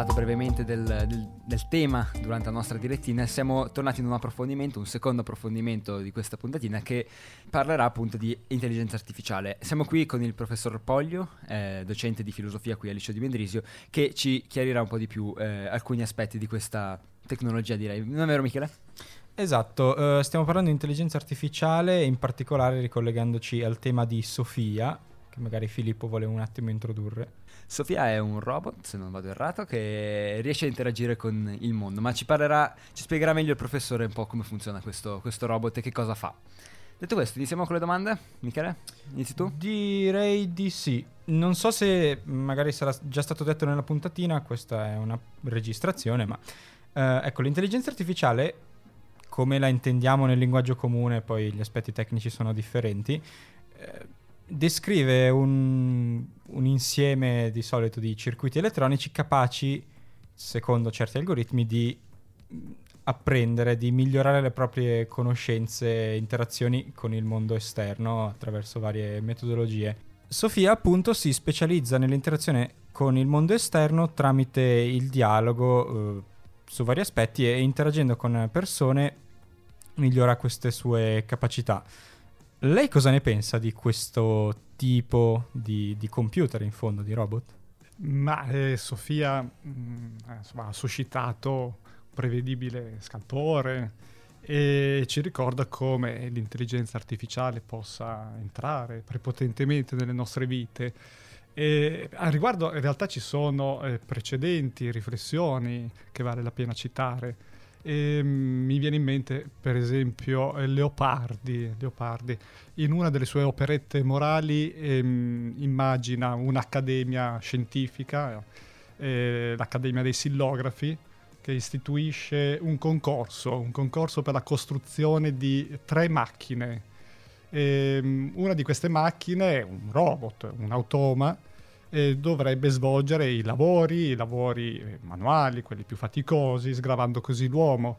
parlato brevemente del, del, del, tema durante la nostra direttina, siamo tornati in un approfondimento, un secondo approfondimento di questa puntatina che parlerà appunto di intelligenza artificiale. Siamo qui con il professor Poglio, eh, docente di filosofia qui al liceo di Mendrisio, che ci chiarirà un po' di più eh, alcuni aspetti di questa tecnologia, direi. Non è vero Michele? Esatto, uh, stiamo parlando di intelligenza artificiale, in particolare ricollegandoci al tema di Sofia, che magari Filippo vuole un attimo introdurre. Sofia è un robot, se non vado errato, che riesce a interagire con il mondo, ma ci parlerà, ci spiegherà meglio il professore un po' come funziona questo, questo robot e che cosa fa. Detto questo, iniziamo con le domande. Michele, inizi tu? Direi di sì. Non so se magari sarà già stato detto nella puntatina, questa è una registrazione, ma eh, ecco, l'intelligenza artificiale, come la intendiamo nel linguaggio comune, poi gli aspetti tecnici sono differenti, eh, descrive un, un, insieme di solito di circuiti elettronici capaci, secondo certi algoritmi, di apprendere, di migliorare le proprie conoscenze e interazioni con il mondo esterno attraverso varie metodologie. Sofia appunto si specializza nell'interazione con il mondo esterno tramite il dialogo eh, su vari aspetti e interagendo con persone migliora queste sue capacità. Lei cosa ne pensa di questo tipo di, di computer, in fondo, di robot? Ma eh, Sofia mh, mm, insomma, ha suscitato prevedibile scalpore e ci ricorda come l'intelligenza artificiale possa entrare prepotentemente nelle nostre vite. E a riguardo in realtà ci sono eh, precedenti riflessioni che vale la pena citare. E, mm, mi viene in mente, per esempio, Leopardi. Leopardi. In una delle sue operette morali ehm, immagina un'accademia scientifica, eh, l'Accademia dei Sillografi, che istituisce un concorso, un concorso per la costruzione di tre macchine. E, ehm, una di queste macchine è un robot, un automa, eh, dovrebbe svolgere i lavori, i lavori manuali, quelli più faticosi, sgravando così l'uomo.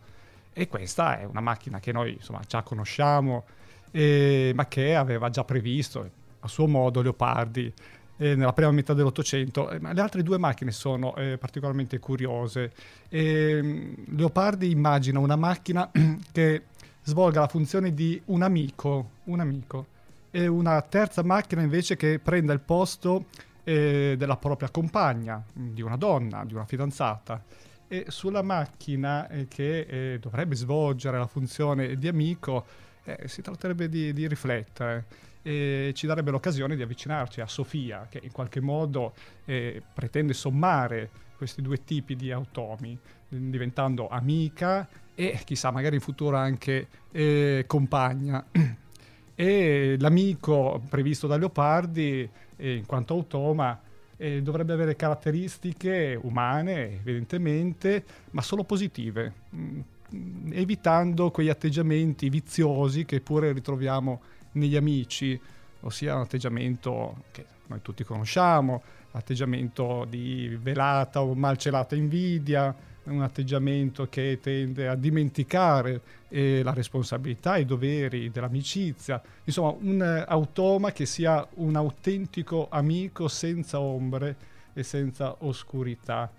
E questa è una macchina che noi insomma, già conosciamo, eh, ma che aveva già previsto a suo modo Leopardi eh, nella prima metà dell'Ottocento. Eh, le altre due macchine sono eh, particolarmente curiose. Ehm, Leopardi immagina una macchina che svolga la funzione di un amico, un amico, e una terza macchina invece che prenda il posto eh, della propria compagna, di una donna, di una fidanzata. E sulla macchina eh, che eh, dovrebbe svolgere la funzione di amico eh, si tratterebbe di, di riflettere e ci darebbe l'occasione di avvicinarci a Sofia, che in qualche modo eh, pretende sommare questi due tipi di automi, diventando amica e chissà, magari in futuro anche eh, compagna. e l'amico previsto da Leopardi eh, in quanto automa eh, dovrebbe avere caratteristiche umane, evidentemente, ma solo positive, mh, mm, evitando quegli atteggiamenti viziosi che pure ritroviamo negli amici, ossia un atteggiamento che noi tutti conosciamo, l'atteggiamento di velata o malcelata invidia, un atteggiamento che tende a dimenticare eh, la responsabilità, i doveri dell'amicizia, insomma un eh, automa che sia un autentico amico senza ombre e senza oscurità.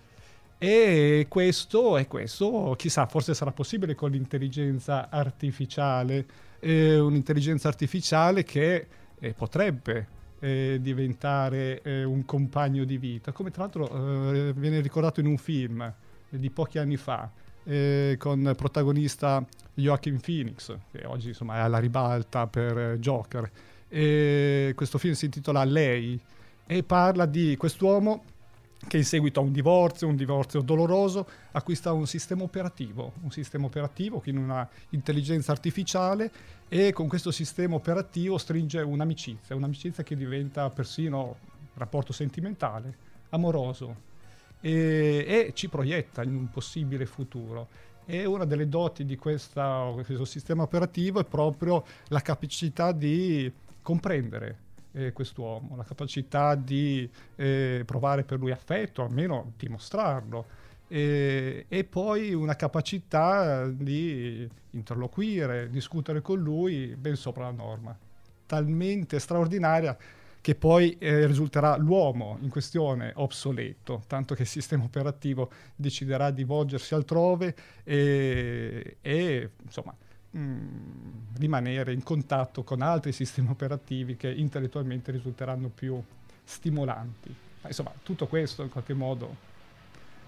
E questo, e questo, chissà, forse sarà possibile con l'intelligenza artificiale, eh, un'intelligenza artificiale che eh, potrebbe eh, diventare eh, un compagno di vita, come tra l'altro eh, viene ricordato in un film di pochi anni fa, eh, con protagonista Joaquin Phoenix, che oggi insomma, è alla ribalta per eh, Joker. E questo film si intitola Lei e parla di quest'uomo che in seguito a un divorzio, un divorzio doloroso, acquista un sistema operativo, un sistema operativo, quindi una intelligenza artificiale e con questo sistema operativo stringe un'amicizia, un'amicizia che diventa persino rapporto sentimentale, amoroso, e, e ci proietta in un possibile futuro. E una delle doti di questa, questo sistema operativo è proprio la capacità di comprendere eh, quest'uomo, la capacità di eh, provare per lui affetto, almeno dimostrarlo, e, e, poi una capacità di interloquire, discutere con lui ben sopra la norma, talmente straordinaria che poi eh, risulterà l'uomo in questione obsoleto, tanto che il sistema operativo deciderà di volgersi altrove e, e insomma mh, mm, rimanere in contatto con altri sistemi operativi che intellettualmente risulteranno più stimolanti. Ma, insomma, tutto questo in qualche modo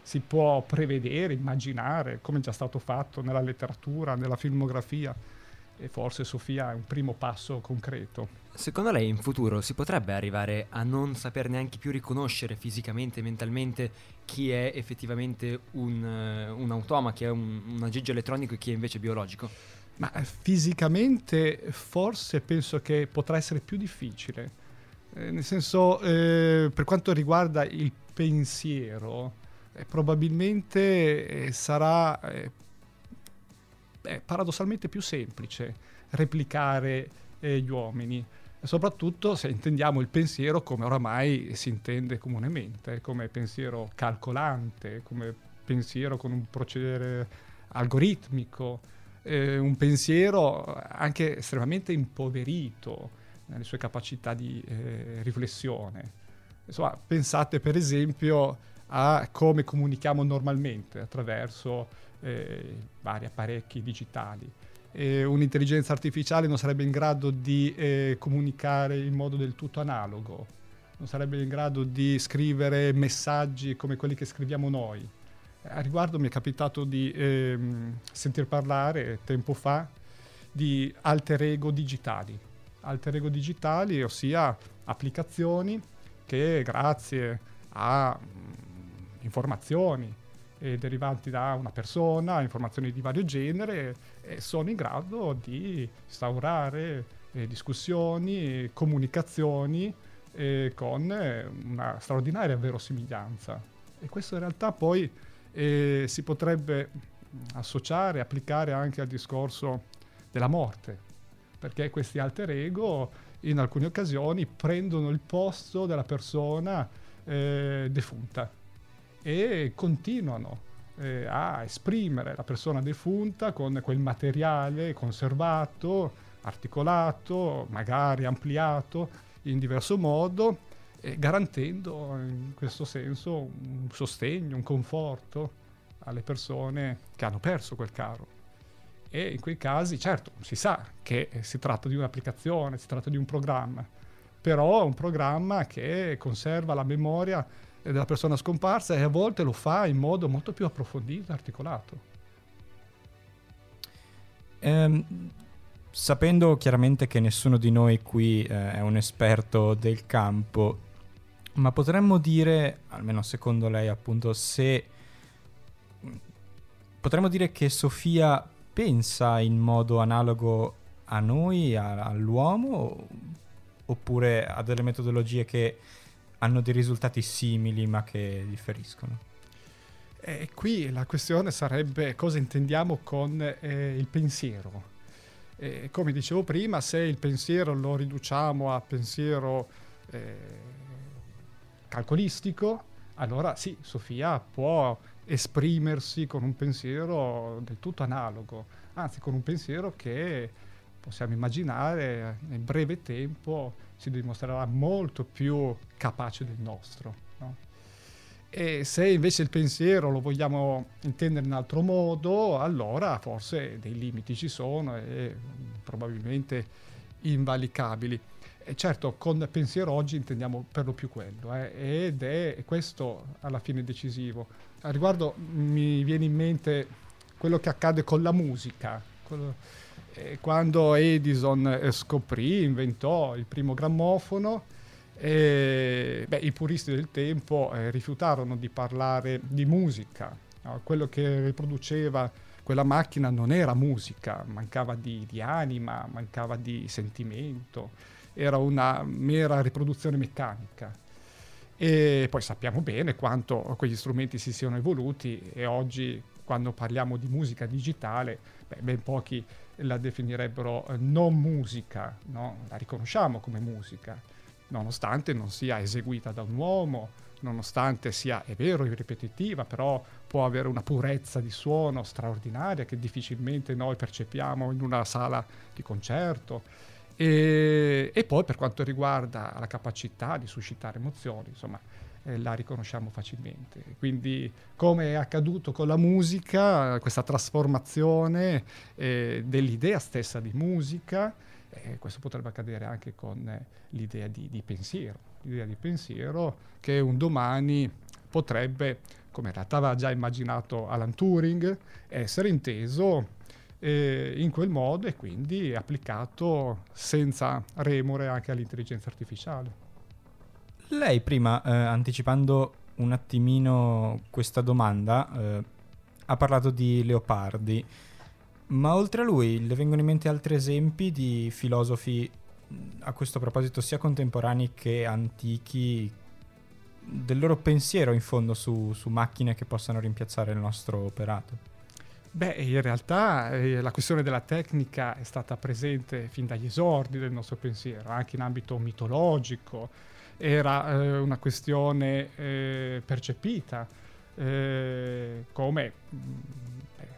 si può prevedere, immaginare, come è già stato fatto nella letteratura, nella filmografia e forse Sofia è un primo passo concreto. Secondo lei in futuro si potrebbe arrivare a non saper neanche più riconoscere fisicamente e mentalmente chi è effettivamente un, uh, un automa, chi è un, un aggeggio elettronico e chi è invece biologico? Ma eh, fisicamente forse penso che potrà essere più difficile. Eh, nel senso, eh, per quanto riguarda il pensiero, eh, probabilmente eh, sarà paradossalmente più semplice replicare gli uomini soprattutto se intendiamo il pensiero come oramai si intende comunemente, come pensiero calcolante, come pensiero con un procedere algoritmico, eh, un pensiero anche estremamente impoverito nelle sue capacità di eh, riflessione. Insomma, pensate per esempio a come comunichiamo normalmente attraverso eh, vari apparecchi digitali. E un'intelligenza artificiale non sarebbe in grado di eh, comunicare in modo del tutto analogo, non sarebbe in grado di scrivere messaggi come quelli che scriviamo noi a riguardo mi è capitato di ehm, sentir parlare tempo fa di alter ego digitali. Alter ego digitali, ossia applicazioni che grazie a mm, informazioni eh, derivanti da una persona, informazioni di vario genere, eh, sono in grado di instaurare eh, discussioni, comunicazioni eh, con eh, una straordinaria verosimiglianza. E questo in realtà poi si potrebbe associare, applicare anche al discorso della morte, perché questi alter ego in alcune occasioni prendono il posto della persona eh, defunta e continuano eh, a esprimere la persona defunta con quel materiale conservato, articolato, magari ampliato in diverso modo eh, garantendo in questo senso un sostegno, un conforto alle persone che hanno perso quel caro. E in quei casi, certo, si sa che si tratta di un'applicazione, si tratta di un programma, però è un programma che conserva la memoria della persona scomparsa e a volte lo fa in modo molto più approfondito e articolato. Um, sapendo chiaramente che nessuno di noi qui eh, è un esperto del campo, ma potremmo dire, almeno secondo lei appunto, se potremmo dire che Sofia pensa in modo analogo a noi, a, all'uomo, oppure ha delle metodologie che hanno dei risultati simili ma che differiscono? E qui la questione sarebbe cosa intendiamo con eh, il pensiero. E come dicevo prima, se il pensiero lo riduciamo a pensiero eh, calcolistico, allora sì, Sofia può esprimersi con un pensiero del tutto analogo, anzi con un pensiero che possiamo immaginare nel breve tempo si dimostrerà molto più capace del nostro. No? E se invece il pensiero lo vogliamo intendere in altro modo, allora forse dei limiti ci sono e probabilmente invalicabili. E certo, con pensiero oggi intendiamo per lo più quello, eh, ed è questo alla fine decisivo. A riguardo mi viene in mente quello che accade con la musica. Quello, eh, quando Edison eh, scoprì, inventò il primo grammofono, e, beh, i puristi del tempo eh, rifiutarono di parlare di musica. No? Quello che riproduceva quella macchina non era musica, mancava di, di anima, mancava di sentimento era una mera riproduzione meccanica. E poi sappiamo bene quanto quegli strumenti si siano evoluti e oggi quando parliamo di musica digitale, beh, ben pochi la definirebbero eh, non musica, no? la riconosciamo come musica, nonostante non sia eseguita da un uomo, nonostante sia, è vero, ripetitiva, però può avere una purezza di suono straordinaria che difficilmente noi percepiamo in una sala di concerto E, e, poi per quanto riguarda la capacità di suscitare emozioni, insomma, eh, la riconosciamo facilmente. Quindi, come è accaduto con la musica, questa trasformazione eh, dell'idea stessa di musica, eh, questo potrebbe accadere anche con eh, l'idea di, di, pensiero, l'idea di pensiero che un domani potrebbe, come in realtà aveva già immaginato Alan Turing, essere inteso eh, in quel modo e quindi applicato senza remore anche all'intelligenza artificiale. Lei prima, eh, anticipando un attimino questa domanda, eh, ha parlato di Leopardi, ma oltre a lui le vengono in mente altri esempi di filosofi a questo proposito sia contemporanei che antichi del loro pensiero in fondo su, su macchine che possano rimpiazzare il nostro operato? Beh, in realtà eh, la questione della tecnica è stata presente fin dagli esordi del nostro pensiero, anche in ambito mitologico, era eh, una questione eh, percepita eh, come mh, mm,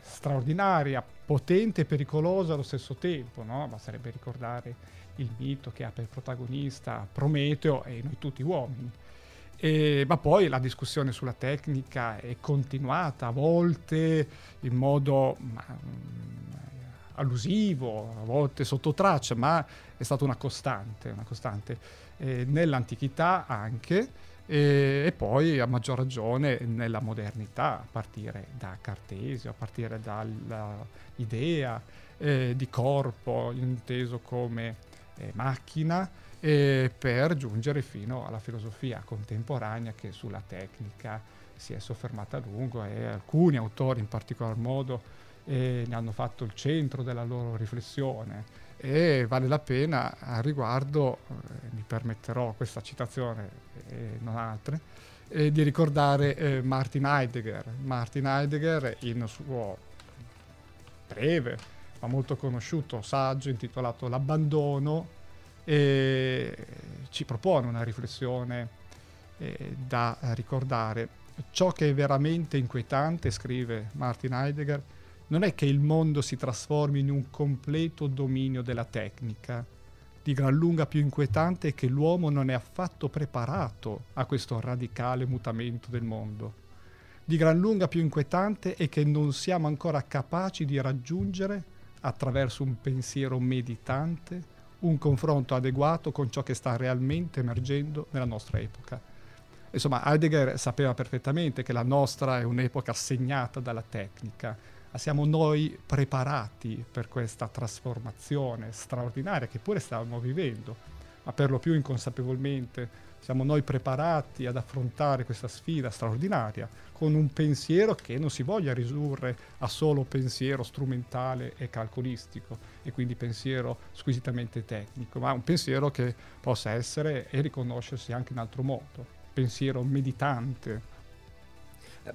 straordinaria, potente e pericolosa allo stesso tempo. No? Basterebbe ricordare il mito che ha per protagonista Prometeo e noi tutti uomini. E, ma poi la discussione sulla tecnica è continuata a volte in modo ma, mm, allusivo, a volte sotto traccia, ma è stata una costante, una costante. Eh, nell'antichità anche e, e, poi a maggior ragione nella modernità, a partire da Cartesio, a partire dall'idea eh, di corpo inteso come eh, macchina, per giungere fino alla filosofia contemporanea che sulla tecnica si è soffermata a lungo e alcuni autori in particolar modo eh, ne hanno fatto il centro della loro riflessione e vale la pena a riguardo, eh, mi permetterò questa citazione e non altre, eh, di ricordare eh, Martin Heidegger. Martin Heidegger in suo breve ma molto conosciuto saggio intitolato L'abbandono ci propone una riflessione eh, da ricordare. Ciò che è veramente inquietante, scrive Martin Heidegger, non è che il mondo si trasformi in un completo dominio della tecnica. Di gran lunga più inquietante è che l'uomo non è affatto preparato a questo radicale mutamento del mondo. Di gran lunga più inquietante è che non siamo ancora capaci di raggiungere, attraverso un pensiero meditante, un confronto adeguato con ciò che sta realmente emergendo nella nostra epoca. Insomma, Heidegger sapeva perfettamente che la nostra è un'epoca segnata dalla tecnica, siamo noi preparati per questa trasformazione straordinaria che pure stavamo vivendo, ma per lo più inconsapevolmente siamo noi preparati ad affrontare questa sfida straordinaria con un pensiero che non si voglia ridurre a solo pensiero strumentale e calcolistico e quindi pensiero squisitamente tecnico, ma un pensiero che possa essere e riconoscersi anche in altro modo, pensiero meditante,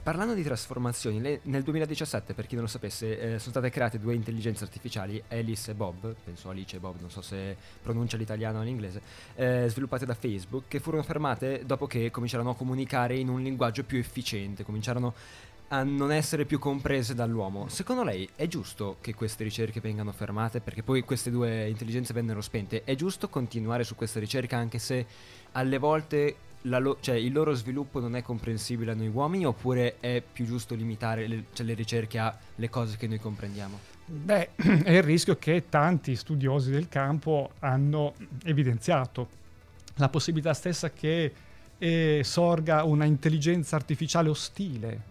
parlando di trasformazioni, nel 2017, per chi non lo sapesse, eh, sono state create due intelligenze artificiali, Alice e Bob, penso Alice e Bob, non so se pronuncia l'italiano o l'inglese, eh, sviluppate da Facebook, che furono fermate dopo che cominciarono a comunicare in un linguaggio più efficiente, cominciarono a non essere più comprese dall'uomo. Secondo lei è giusto che queste ricerche vengano fermate? Perché poi queste due intelligenze vennero spente. È giusto continuare su questa ricerca anche se alle volte lo- cioè, il loro sviluppo non è comprensibile a noi uomini oppure è più giusto limitare le, cioè, le ricerche alle cose che noi comprendiamo? Beh, è il rischio che tanti studiosi del campo hanno evidenziato la possibilità stessa che eh, sorga una intelligenza artificiale ostile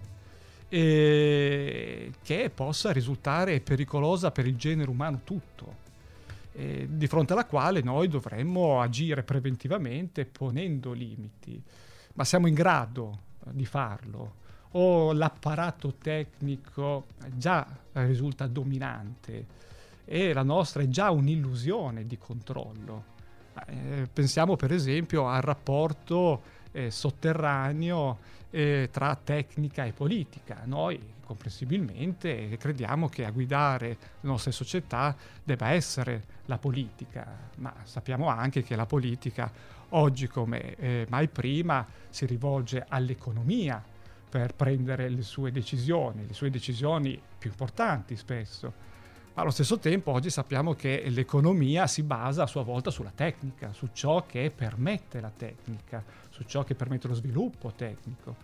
eh, che possa risultare pericolosa per il genere umano tutto eh, di fronte alla quale noi dovremmo agire preventivamente ponendo limiti. Ma siamo in grado di farlo? O l'apparato tecnico già risulta dominante e la nostra è già un'illusione di controllo? Eh, pensiamo per esempio al rapporto eh, sotterraneo eh, tra tecnica e politica. Noi comprensibilmente crediamo che a guidare le nostre società debba essere la politica, ma sappiamo anche che la politica oggi come eh, mai prima si rivolge all'economia per prendere le sue decisioni, le sue decisioni più importanti spesso. Allo stesso tempo oggi sappiamo che l'economia si basa a sua volta sulla tecnica, su ciò che permette la tecnica, su ciò che permette lo sviluppo tecnico.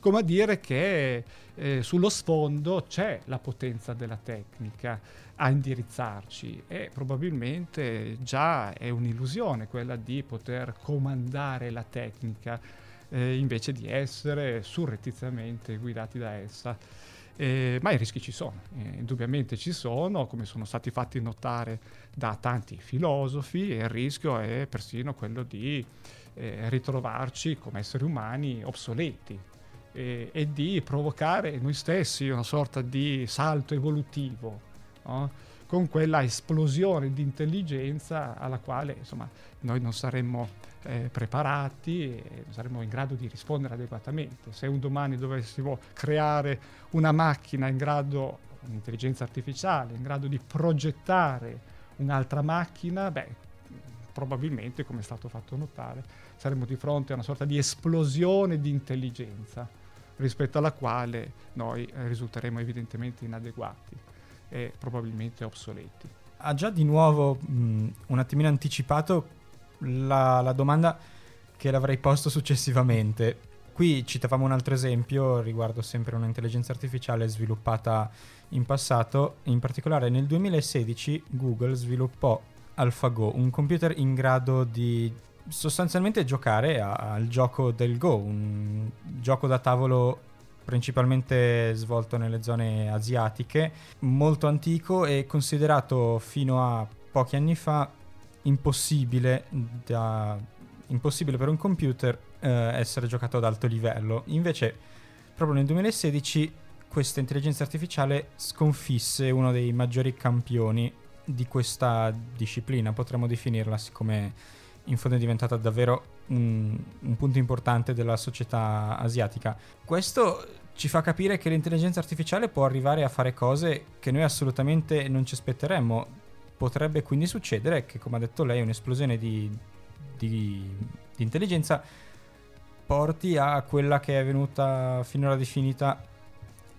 Come a dire che eh, sullo sfondo c'è la potenza della tecnica a indirizzarci e probabilmente già è un'illusione quella di poter comandare la tecnica eh, invece di essere surrettiziamente guidati da essa. Eh, ma i rischi ci sono, eh, indubbiamente ci sono, come sono stati fatti notare da tanti filosofi, e il rischio è persino quello di eh, ritrovarci come esseri umani obsoleti e di provocare noi stessi una sorta di salto evolutivo no? con quella esplosione di intelligenza alla quale insomma, noi non saremmo eh, preparati e non saremmo in grado di rispondere adeguatamente. Se un domani dovessimo creare una macchina in grado, un'intelligenza artificiale, in grado di progettare un'altra macchina, beh, probabilmente, come è stato fatto notare, saremmo di fronte a una sorta di esplosione di intelligenza rispetto alla quale noi eh, risulteremo evidentemente inadeguati e probabilmente obsoleti. Ha già di nuovo mh, un attimino anticipato la, la domanda che l'avrei posto successivamente. Qui citavamo un altro esempio riguardo sempre un'intelligenza artificiale sviluppata in passato, in particolare nel 2016 Google sviluppò AlphaGo, un computer in grado di sostanzialmente giocare al gioco del Go, un gioco da tavolo principalmente svolto nelle zone asiatiche, molto antico e considerato fino a pochi anni fa impossibile, da, impossibile per un computer eh, essere giocato ad alto livello. Invece, proprio nel 2016, questa intelligenza artificiale sconfisse uno dei maggiori campioni di questa disciplina, potremmo definirla, siccome in fondo è diventata davvero un, un punto importante della società asiatica. Questo ci fa capire che l'intelligenza artificiale può arrivare a fare cose che noi assolutamente non ci aspetteremmo Potrebbe quindi succedere che, come ha detto lei, un'esplosione di, di, di intelligenza porti a quella che è venuta finora definita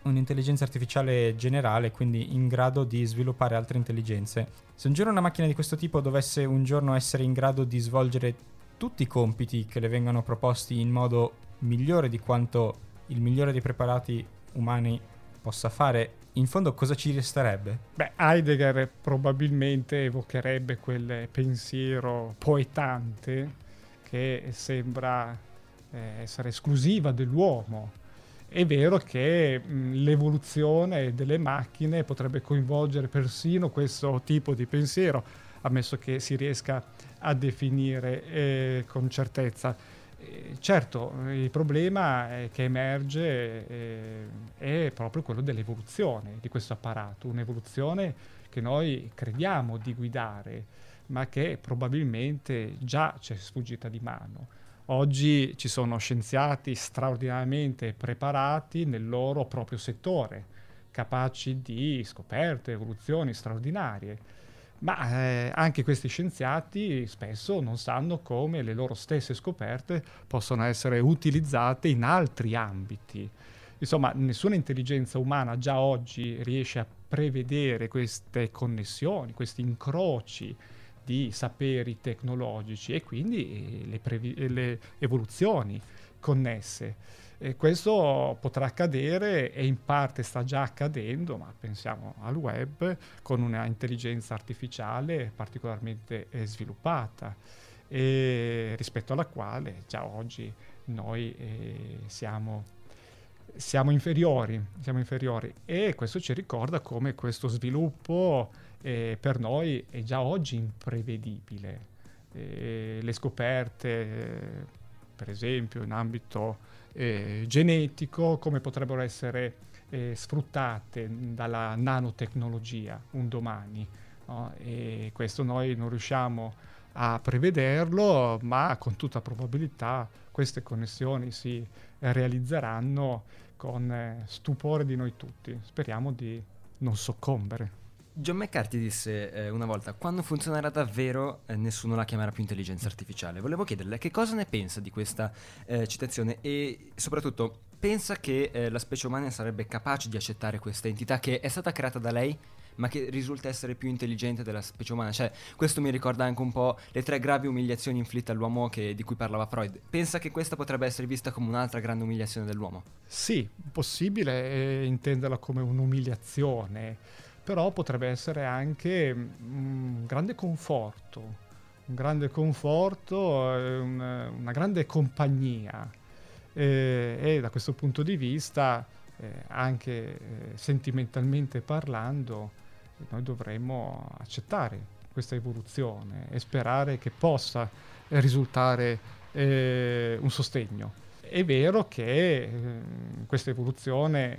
un'intelligenza artificiale generale, quindi in grado di sviluppare altre intelligenze. Se un giorno una macchina di questo tipo dovesse un giorno essere in grado di svolgere tutti i compiti che le vengono proposti in modo migliore di quanto il migliore dei preparati umani possa fare in fondo cosa ci resterebbe? Beh, Heidegger probabilmente evocherebbe quel pensiero poetante che sembra eh, essere esclusiva dell'uomo. È vero che mh, l'evoluzione delle macchine potrebbe coinvolgere persino questo tipo di pensiero, ammesso che si riesca a definire eh, con certezza certo, il problema che emerge eh, è proprio quello dell'evoluzione di questo apparato, un'evoluzione che noi crediamo di guidare, ma che probabilmente già ci è sfuggita di mano. Oggi ci sono scienziati straordinariamente preparati nel loro proprio settore, capaci di scoperte, evoluzioni straordinarie ma eh, anche questi scienziati spesso non sanno come le loro stesse scoperte possono essere utilizzate in altri ambiti. Insomma, nessuna intelligenza umana già oggi riesce a prevedere queste connessioni, questi incroci di saperi tecnologici e quindi eh, le, previ- le evoluzioni connesse. E questo potrà accadere e in parte sta già accadendo, ma pensiamo al web con una intelligenza artificiale particolarmente eh, sviluppata rispetto alla quale già oggi noi eh, siamo, siamo, inferiori, siamo, inferiori, e questo ci ricorda come questo sviluppo eh, per noi è già oggi imprevedibile. Eh, le scoperte, per esempio, in ambito eh, genetico, come potrebbero essere eh, sfruttate dalla nanotecnologia un domani. No? E questo noi non riusciamo a prevederlo, ma con tutta probabilità queste connessioni si realizzeranno con eh, stupore di noi tutti. Speriamo di non soccombere. John McCarthy disse eh, una volta, quando funzionerà davvero eh, nessuno la chiamerà più intelligenza artificiale. Volevo chiederle che cosa ne pensa di questa eh, citazione e soprattutto pensa che eh, la specie umana sarebbe capace di accettare questa entità che è stata creata da lei ma che risulta essere più intelligente della specie umana. Cioè, questo mi ricorda anche un po' le tre gravi umiliazioni inflitte all'uomo che, di cui parlava Freud. Pensa che questa potrebbe essere vista come un'altra grande umiliazione dell'uomo? Sì, possibile intenderla come un'umiliazione, però potrebbe essere anche un grande conforto, un grande conforto, una, una grande compagnia. E, e, da questo punto di vista, eh, anche eh, sentimentalmente parlando, noi dovremmo accettare questa evoluzione e sperare che possa risultare eh, un sostegno. È vero che eh, questa evoluzione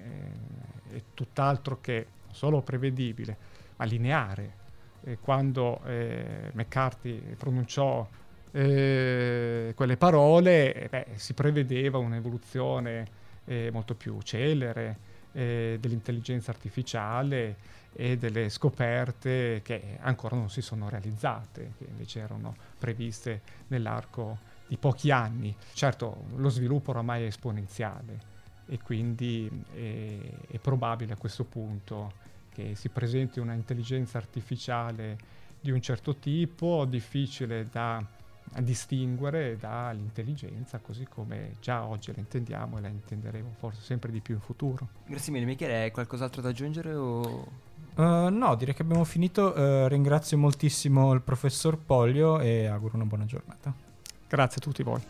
eh, è tutt'altro che solo prevedibile, ma lineare. quando eh, McCarthy pronunciò eh, quelle parole, beh, si prevedeva un'evoluzione eh, molto più celere dell'intelligenza artificiale e delle scoperte che ancora non si sono realizzate, che invece erano previste nell'arco di pochi anni. Certo, lo sviluppo oramai è esponenziale e quindi è, è probabile a questo punto che si presenti una intelligenza artificiale di un certo tipo, difficile da distinguere dall'intelligenza così come già oggi la intendiamo e la intenderemo forse sempre di più in futuro. Grazie mille Michele, hai qualcos'altro da aggiungere o... Uh, no, direi che abbiamo finito. Uh, ringrazio moltissimo il professor Poglio e auguro una buona giornata. Grazie a tutti voi.